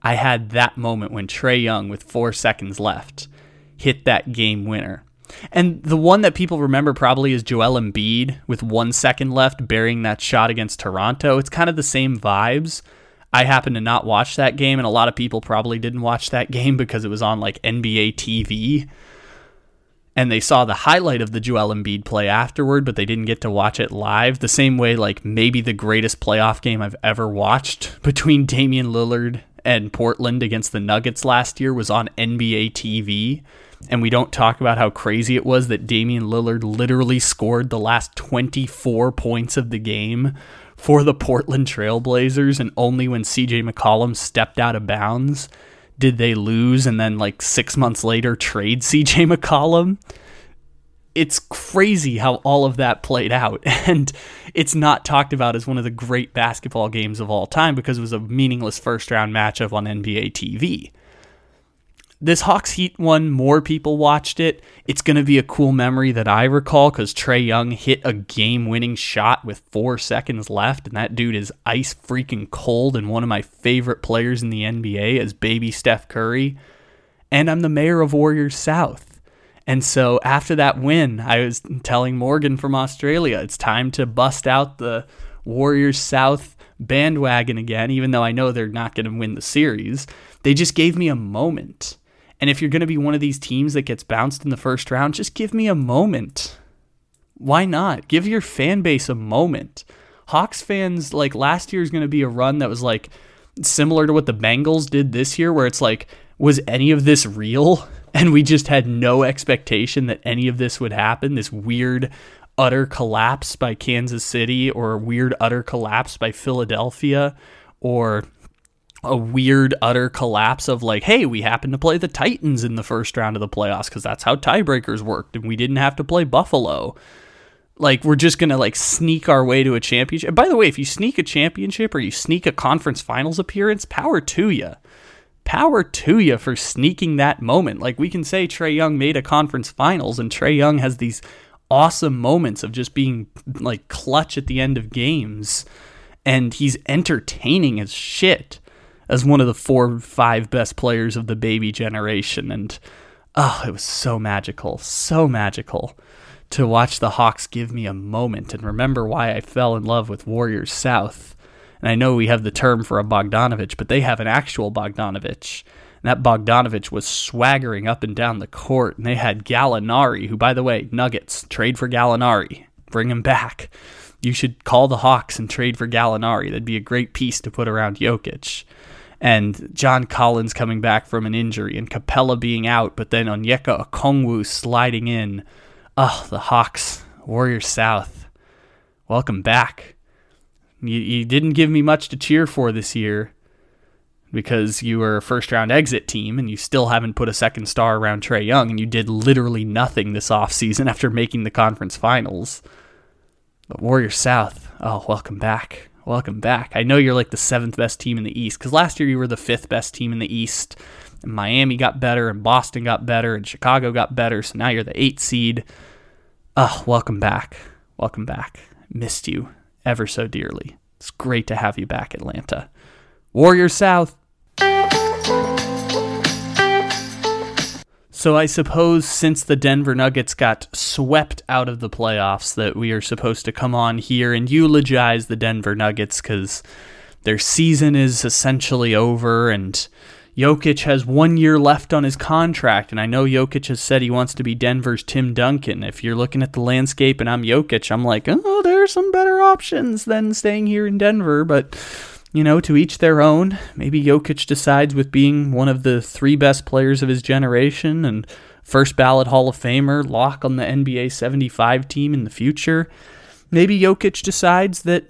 I had that moment when Trae Young, with four seconds left, hit that game winner. And the one that people remember probably is Joel Embiid with one second left burying that shot against Toronto. It's kind of the same vibes. I happen to not watch that game, and a lot of people probably didn't watch that game because it was on like NBA TV. And they saw the highlight of the Joel Embiid play afterward, but they didn't get to watch it live. The same way, like maybe the greatest playoff game I've ever watched between Damian Lillard and Portland against the Nuggets last year was on NBA TV and we don't talk about how crazy it was that Damian Lillard literally scored the last 24 points of the game for the Portland Trailblazers, and only when CJ McCollum stepped out of bounds did they lose, and then like six months later trade CJ McCollum. It's crazy how all of that played out, and it's not talked about as one of the great basketball games of all time because it was a meaningless first round matchup on NBA TV this Hawks Heat one, more people watched it. It's going to be a cool memory that I recall because Trae Young hit a game winning shot with four seconds left, and that dude is ice freaking cold and one of my favorite players in the NBA as baby Steph Curry. And I'm the mayor of Warriors South. And so after that win, I was telling Morgan from Australia, it's time to bust out the Warriors South bandwagon again, even though I know they're not going to win the series. They just gave me a moment and if you're going to be one of these teams that gets bounced in the first round, just give me a moment. Why not? Give your fan base a moment. Hawks fans, like last year is going to be a run that was like similar to what the Bengals did this year, where it's like, was any of this real? And we just had no expectation that any of this would happen. This weird, utter collapse by Kansas City or a weird, utter collapse by Philadelphia or a weird utter collapse of like, hey, we happened to play the Titans in the first round of the playoffs because that's how tiebreakers worked, and we didn't have to play Buffalo. Like we're just gonna like sneak our way to a championship. And by the way, if you sneak a championship or you sneak a conference finals appearance, power to you. Power to you for sneaking that moment. Like we can say Trae Young made a conference finals, and Trae Young has these awesome moments of just being like clutch at the end of games, and he's entertaining as shit as one of the four five best players of the baby generation. And oh, it was so magical, so magical to watch the Hawks give me a moment and remember why I fell in love with Warriors South. And I know we have the term for a Bogdanovic, but they have an actual Bogdanovic. And that Bogdanovic was swaggering up and down the court, and they had Gallinari, who, by the way, Nuggets, trade for Gallinari, bring him back. You should call the Hawks and trade for Gallinari. That'd be a great piece to put around Jokic. And John Collins coming back from an injury, and Capela being out, but then Onyeka Okongwu sliding in Oh, the Hawks, Warriors South. Welcome back. You, you didn't give me much to cheer for this year because you were a first round exit team and you still haven't put a second star around Trae Young and you did literally nothing this offseason after making the conference finals. But Warriors South, oh, welcome back. Welcome back. I know you're like the seventh best team in the East because last year you were the fifth best team in the East. And Miami got better, and Boston got better, and Chicago got better. So now you're the eight seed. Oh, welcome back. Welcome back. Missed you ever so dearly. It's great to have you back, Atlanta. Warriors South. So I suppose since the Denver Nuggets got swept out of the playoffs, that we are supposed to come on here and eulogize the Denver Nuggets because their season is essentially over and Jokic has one year left on his contract, and I know Jokic has said he wants to be Denver's Tim Duncan. If you're looking at the landscape and I'm Jokic, I'm like, oh, are some better options than staying here in Denver, but you know, to each their own. Maybe Jokic decides with being one of the three best players of his generation and first ballot Hall of Famer, lock on the NBA 75 team in the future. Maybe Jokic decides that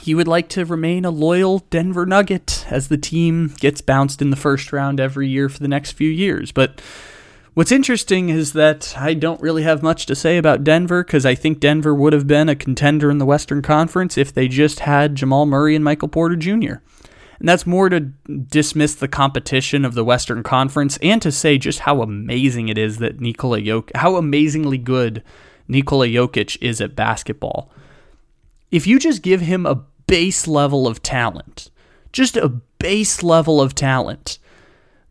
he would like to remain a loyal Denver Nugget as the team gets bounced in the first round every year for the next few years. But what's interesting is that I don't really have much to say about Denver because I think Denver would have been a contender in the Western Conference if they just had Jamal Murray and Michael Porter Jr. And that's more to dismiss the competition of the Western Conference and to say just how amazing it is that Nikola Jokic, how amazingly good Nikola Jokic is at basketball if you just give him a base level of talent, just a base level of talent,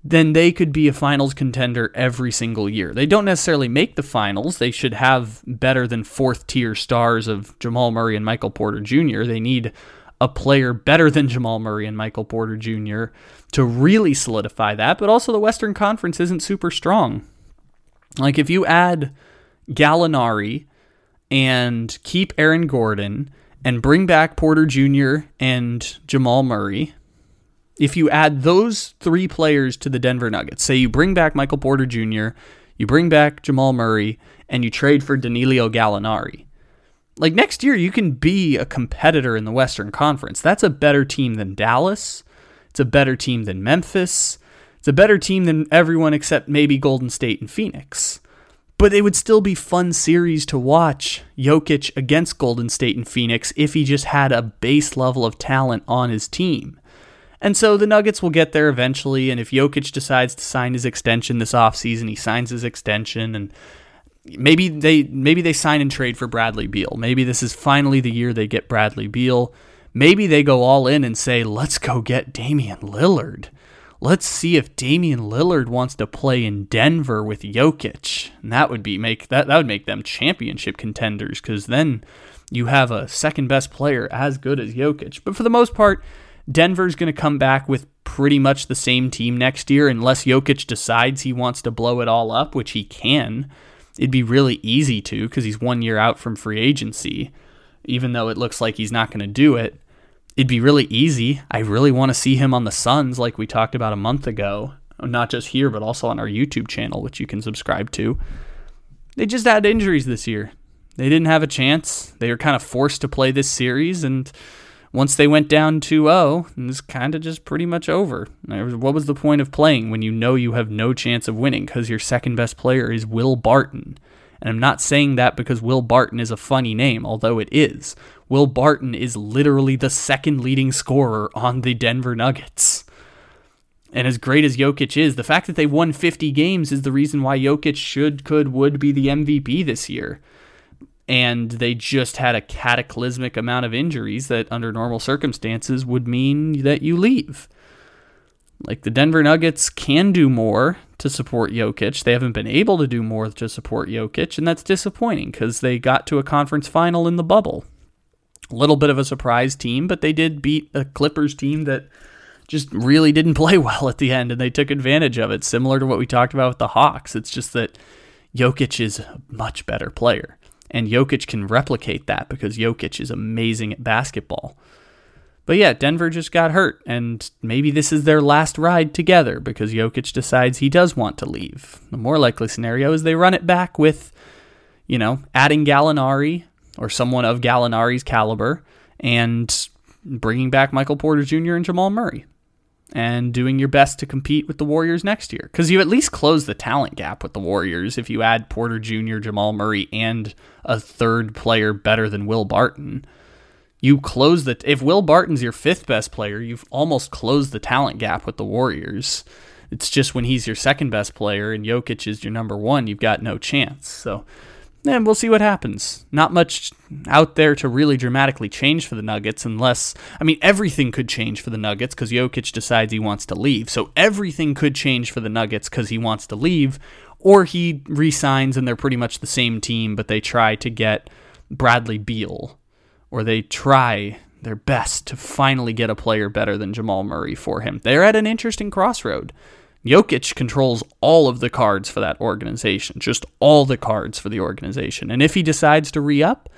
then they could be a finals contender every single year. They don't necessarily make the finals. They should have better than fourth tier stars of Jamal Murray and Michael Porter Jr. They need a player better than Jamal Murray and Michael Porter Jr. to really solidify that. But also, the Western Conference isn't super strong. Like, if you add Gallinari and keep Aaron Gordon and bring back Porter Jr. and Jamal Murray, if you add those three players to the Denver Nuggets, say you bring back Michael Porter Jr., you bring back Jamal Murray, and you trade for Danilo Gallinari, like next year you can be a competitor in the Western Conference. That's a better team than Dallas. It's a better team than Memphis. It's a better team than everyone except maybe Golden State and Phoenix. But it would still be fun series to watch Jokic against Golden State and Phoenix if he just had a base level of talent on his team. And so the Nuggets will get there eventually, and if Jokic decides to sign his extension this offseason, he signs his extension and maybe they maybe they sign and trade for Bradley Beal. Maybe this is finally the year they get Bradley Beal. Maybe they go all in and say, "Let's go get Damian Lillard." let's see if Damian Lillard wants to play in Denver with Jokic. And that would be make that that would make them championship contenders because then you have a second best player as good as Jokic. But for the most part, Denver's going to come back with pretty much the same team next year unless Jokic decides he wants to blow it all up, which he can. It'd be really easy to because he's one year out from free agency, even though it looks like he's not going to do it it'd be really easy. I really want to see him on the Suns, like we talked about a month ago. Not just here, but also on our YouTube channel, which you can subscribe to. They just had injuries this year. They didn't have a chance. They were kind of forced to play this series, and once they went down 2 0, it was kind of just pretty much over. What was the point of playing when you know you have no chance of winning because your second best player is Will Barton? And I'm not saying that because Will Barton is a funny name, although it is. Will Barton is literally the second leading scorer on the Denver Nuggets. And as great as Jokic is, the fact that they won 50 games is the reason why Jokic should, could, would be the MVP this year. And they just had a cataclysmic amount of injuries that, under normal circumstances, would mean that you leave. Like the Denver Nuggets can do more to support Jokic. They haven't been able to do more to support Jokic, and that's disappointing because they got to a conference final in the bubble. A little bit of a surprise team, but they did beat a Clippers team that just really didn't play well at the end, and they took advantage of it, similar to what we talked about with the Hawks. It's just that Jokic is a much better player, and Jokic can replicate that because Jokic is amazing at basketball. But yeah, Denver just got hurt, and maybe this is their last ride together because Jokic decides he does want to leave. The more likely scenario is they run it back with, you know, adding Gallinari or someone of Gallinari's caliber and bringing back Michael Porter Jr. and Jamal Murray and doing your best to compete with the Warriors next year. Because you at least close the talent gap with the Warriors if you add Porter Jr., Jamal Murray, and a third player better than Will Barton you close the if Will Barton's your fifth best player, you've almost closed the talent gap with the Warriors. It's just when he's your second best player and Jokic is your number one, you've got no chance. So, and we'll see what happens. Not much out there to really dramatically change for the Nuggets, unless I mean everything could change for the Nuggets because Jokic decides he wants to leave. So everything could change for the Nuggets because he wants to leave, or he resigns and they're pretty much the same team, but they try to get Bradley Beal or they try their best to finally get a player better than Jamal Murray for him. They're at an interesting crossroad. Jokic controls all of the cards for that organization, just all the cards for the organization. And if he decides to re up,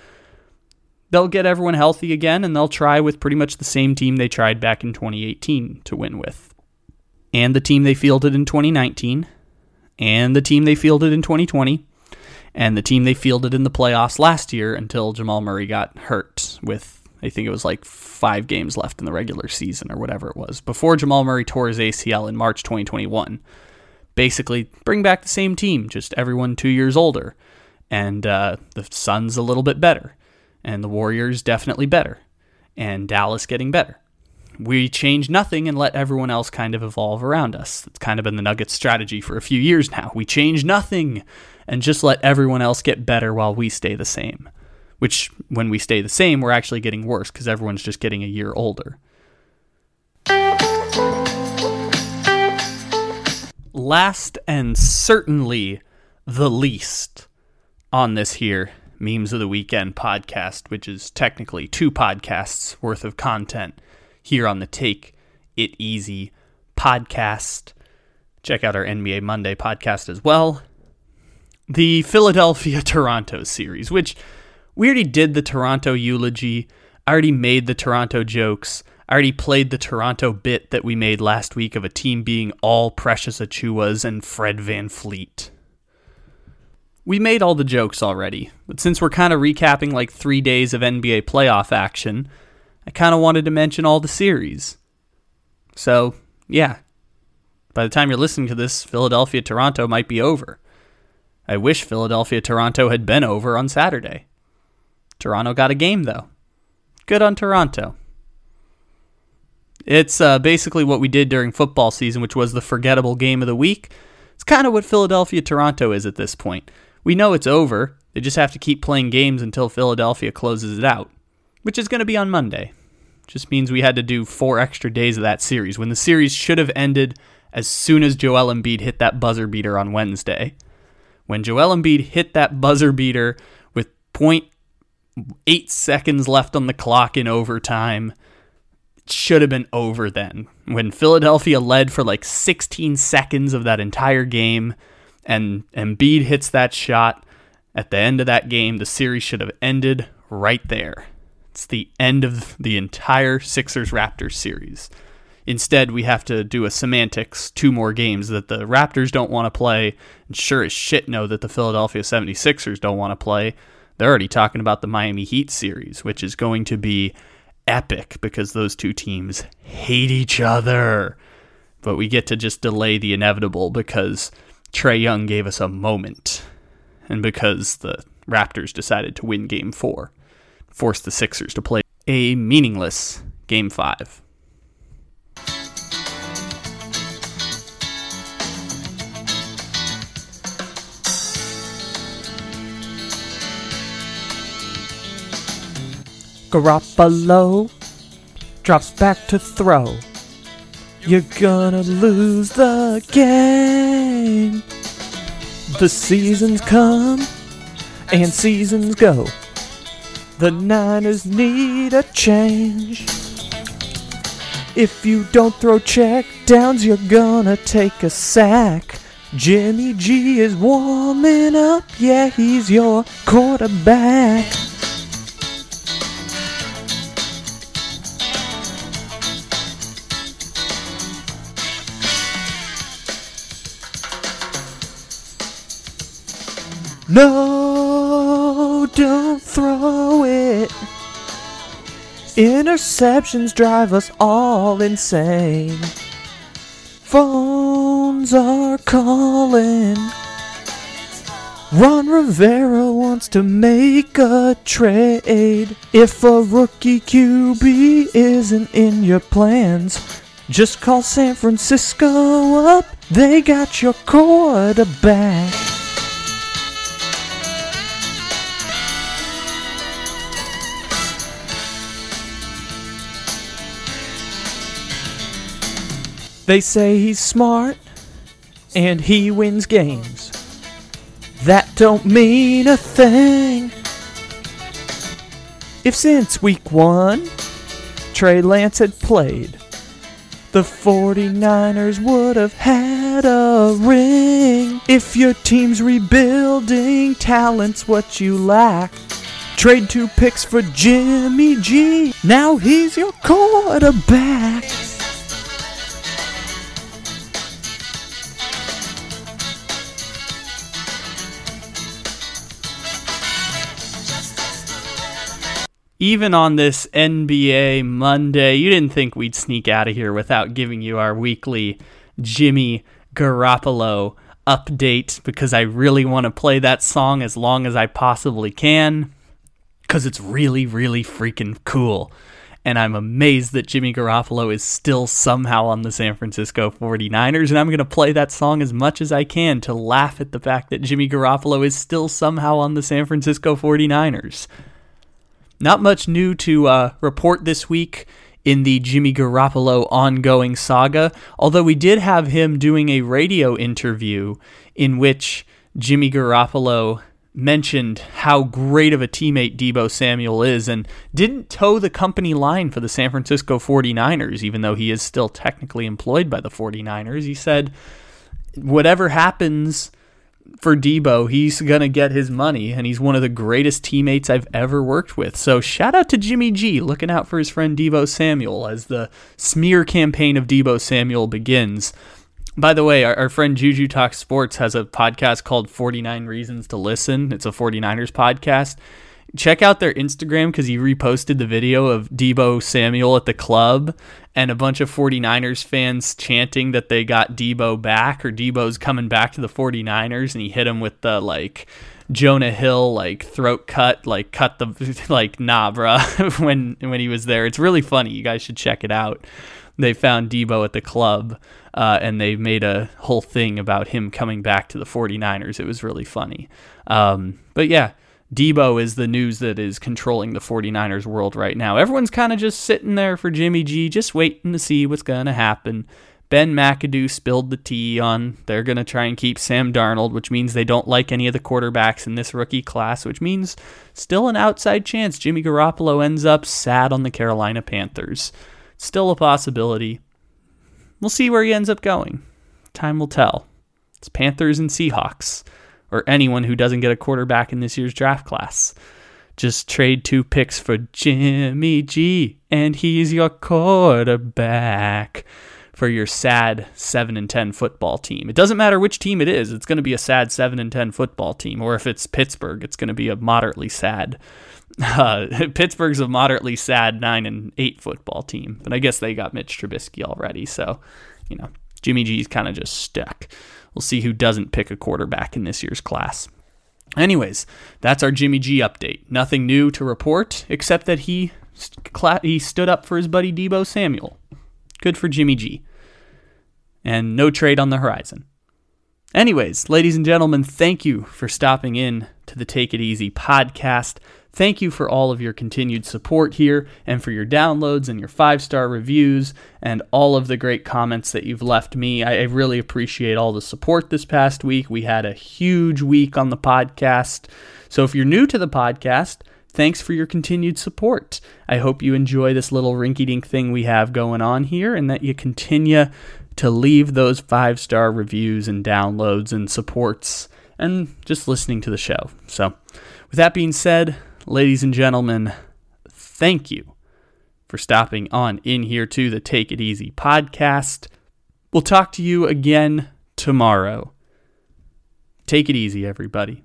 they'll get everyone healthy again and they'll try with pretty much the same team they tried back in 2018 to win with. And the team they fielded in 2019, and the team they fielded in 2020, and the team they fielded in the playoffs last year until Jamal Murray got hurt with I think it was like 5 games left in the regular season or whatever it was before Jamal Murray tore his ACL in March 2021. Basically, bring back the same team, just everyone 2 years older. And uh, the Suns a little bit better, and the Warriors definitely better, and Dallas getting better we change nothing and let everyone else kind of evolve around us. It's kind of been the Nuggets strategy for a few years now. We change nothing and just let everyone else get better while we stay the same. Which, when we stay the same, we're actually getting worse because everyone's just getting a year older. Last and certainly the least on this here Memes of the Weekend podcast, which is technically two podcasts worth of content here on the Take It Easy podcast. Check out our NBA Monday podcast as well the Philadelphia Toronto series, which we already did the Toronto eulogy. I already made the Toronto jokes. I already played the Toronto bit that we made last week of a team being all Precious Achiuwas and Fred VanVleet. We made all the jokes already, but since we're kind of recapping like three days of NBA playoff action, I kind of wanted to mention all the series. So, yeah. By the time you're listening to this, Philadelphia Toronto might be over. I wish Philadelphia Toronto had been over on Saturday. Toronto got a game, though. Good on Toronto. It's uh, basically what we did during football season, which was the forgettable game of the week. It's kind of what Philadelphia Toronto is at this point. We know it's over. They just have to keep playing games until Philadelphia closes it out, which is going to be on Monday. Just means we had to do four extra days of that series when the series should have ended as soon as Joel Embiid hit that buzzer beater on Wednesday when Joel Embiid hit that buzzer beater with 0.8 seconds left on the clock in overtime, it should have been over then. When Philadelphia led for like 16 seconds of that entire game, and Embiid hits that shot at the end of that game, the series should have ended right there. It's the end of the entire Sixers Raptors series. Instead, we have to do a semantics two more games that the Raptors don't want to play, and sure as shit know that the Philadelphia 76ers don't want to play. They're already talking about the Miami Heat series, which is going to be epic because those two teams hate each other. But we get to just delay the inevitable because Trae Young gave us a moment, and because the Raptors decided to win game four, forced the Sixers to play a meaningless game five. Garoppolo drops back to throw. you're gonna lose the game. The seasons come and seasons go. The Niners need a change. If you don't throw check downs, you're gonna take a sack. Jimmy G is warming up, yeah, he's your quarterback. No, don't throw it. Interceptions drive us all insane. Phones are calling. Ron Rivera wants to make a trade. If a rookie QB isn't in your plans, just call San Francisco up. They got your quarterback. They say he's smart and he wins games. That don't mean a thing. If since week one Trey Lance had played, the 49ers would have had a ring. If your team's rebuilding, talent's what you lack. Trade two picks for Jimmy G. Now he's your quarterback. Even on this NBA Monday, you didn't think we'd sneak out of here without giving you our weekly Jimmy Garoppolo update because I really want to play that song as long as I possibly can because it's really, really freaking cool. And I'm amazed that Jimmy Garoppolo is still somehow on the San Francisco 49ers. And I'm going to play that song as much as I can to laugh at the fact that Jimmy Garoppolo is still somehow on the San Francisco 49ers. Not much new to uh, report this week in the Jimmy Garoppolo ongoing saga, although we did have him doing a radio interview in which Jimmy Garoppolo mentioned how great of a teammate Deebo Samuel is and didn't toe the company line for the San Francisco 49ers, even though he is still technically employed by the 49ers. He said, whatever happens for Deebo, he's going to get his money, and he's one of the greatest teammates I've ever worked with. So shout out to Jimmy G, looking out for his friend Deebo Samuel as the smear campaign of Deebo Samuel begins. By the way, our, our friend Juju Talk Sports has a podcast called 49 Reasons to Listen. It's a 49ers podcast check out their Instagram because he reposted the video of Deebo Samuel at the club and a bunch of 49ers fans chanting that they got Deebo back or Deebo's coming back to the 49ers and he hit him with the like Jonah Hill like throat cut like cut the like nah bruh when when he was there. It's really funny. You guys should check it out. They found Deebo at the club uh, and they made a whole thing about him coming back to the 49ers. It was really funny. Um, but yeah, Deebo is the news that is controlling the 49ers world right now. Everyone's kind of just sitting there for Jimmy G, just waiting to see what's going to happen. Ben McAdoo spilled the tea on they're going to try and keep Sam Darnold, which means they don't like any of the quarterbacks in this rookie class, which means still an outside chance Jimmy Garoppolo ends up sad on the Carolina Panthers. Still a possibility. We'll see where he ends up going. Time will tell. It's Panthers and Seahawks or anyone who doesn't get a quarterback in this year's draft class. Just trade two picks for Jimmy G, and he's your quarterback for your sad 7 and 10 football team. It doesn't matter which team it is, it's going to be a sad 7 and 10 football team. Or if it's Pittsburgh, it's going to be a moderately sad. Uh, Pittsburgh's a moderately sad 9 and 8 football team. But I guess they got Mitch Trubisky already. So, you know, Jimmy G's kind of just stuck. We'll see who doesn't pick a quarterback in this year's class. Anyways, that's our Jimmy G update. Nothing new to report except that he he stood up for his buddy Deebo Samuel. Good for Jimmy G. And no trade on the horizon. Anyways, ladies and gentlemen, thank you for stopping in to the Take It Easy podcast. Thank you for all of your continued support here and for your downloads and your five star reviews and all of the great comments that you've left me. I, really appreciate all the support this past week. We had a huge week on the podcast. So if you're new to the podcast, thanks for your continued support. I hope you enjoy this little rinky dink thing we have going on here and that you continue to leave those five star reviews and downloads and supports and just listening to the show. So, with that being said, ladies and gentlemen, thank you for stopping on in here to the Take It Easy podcast. We'll talk to you again tomorrow. Take it easy, everybody.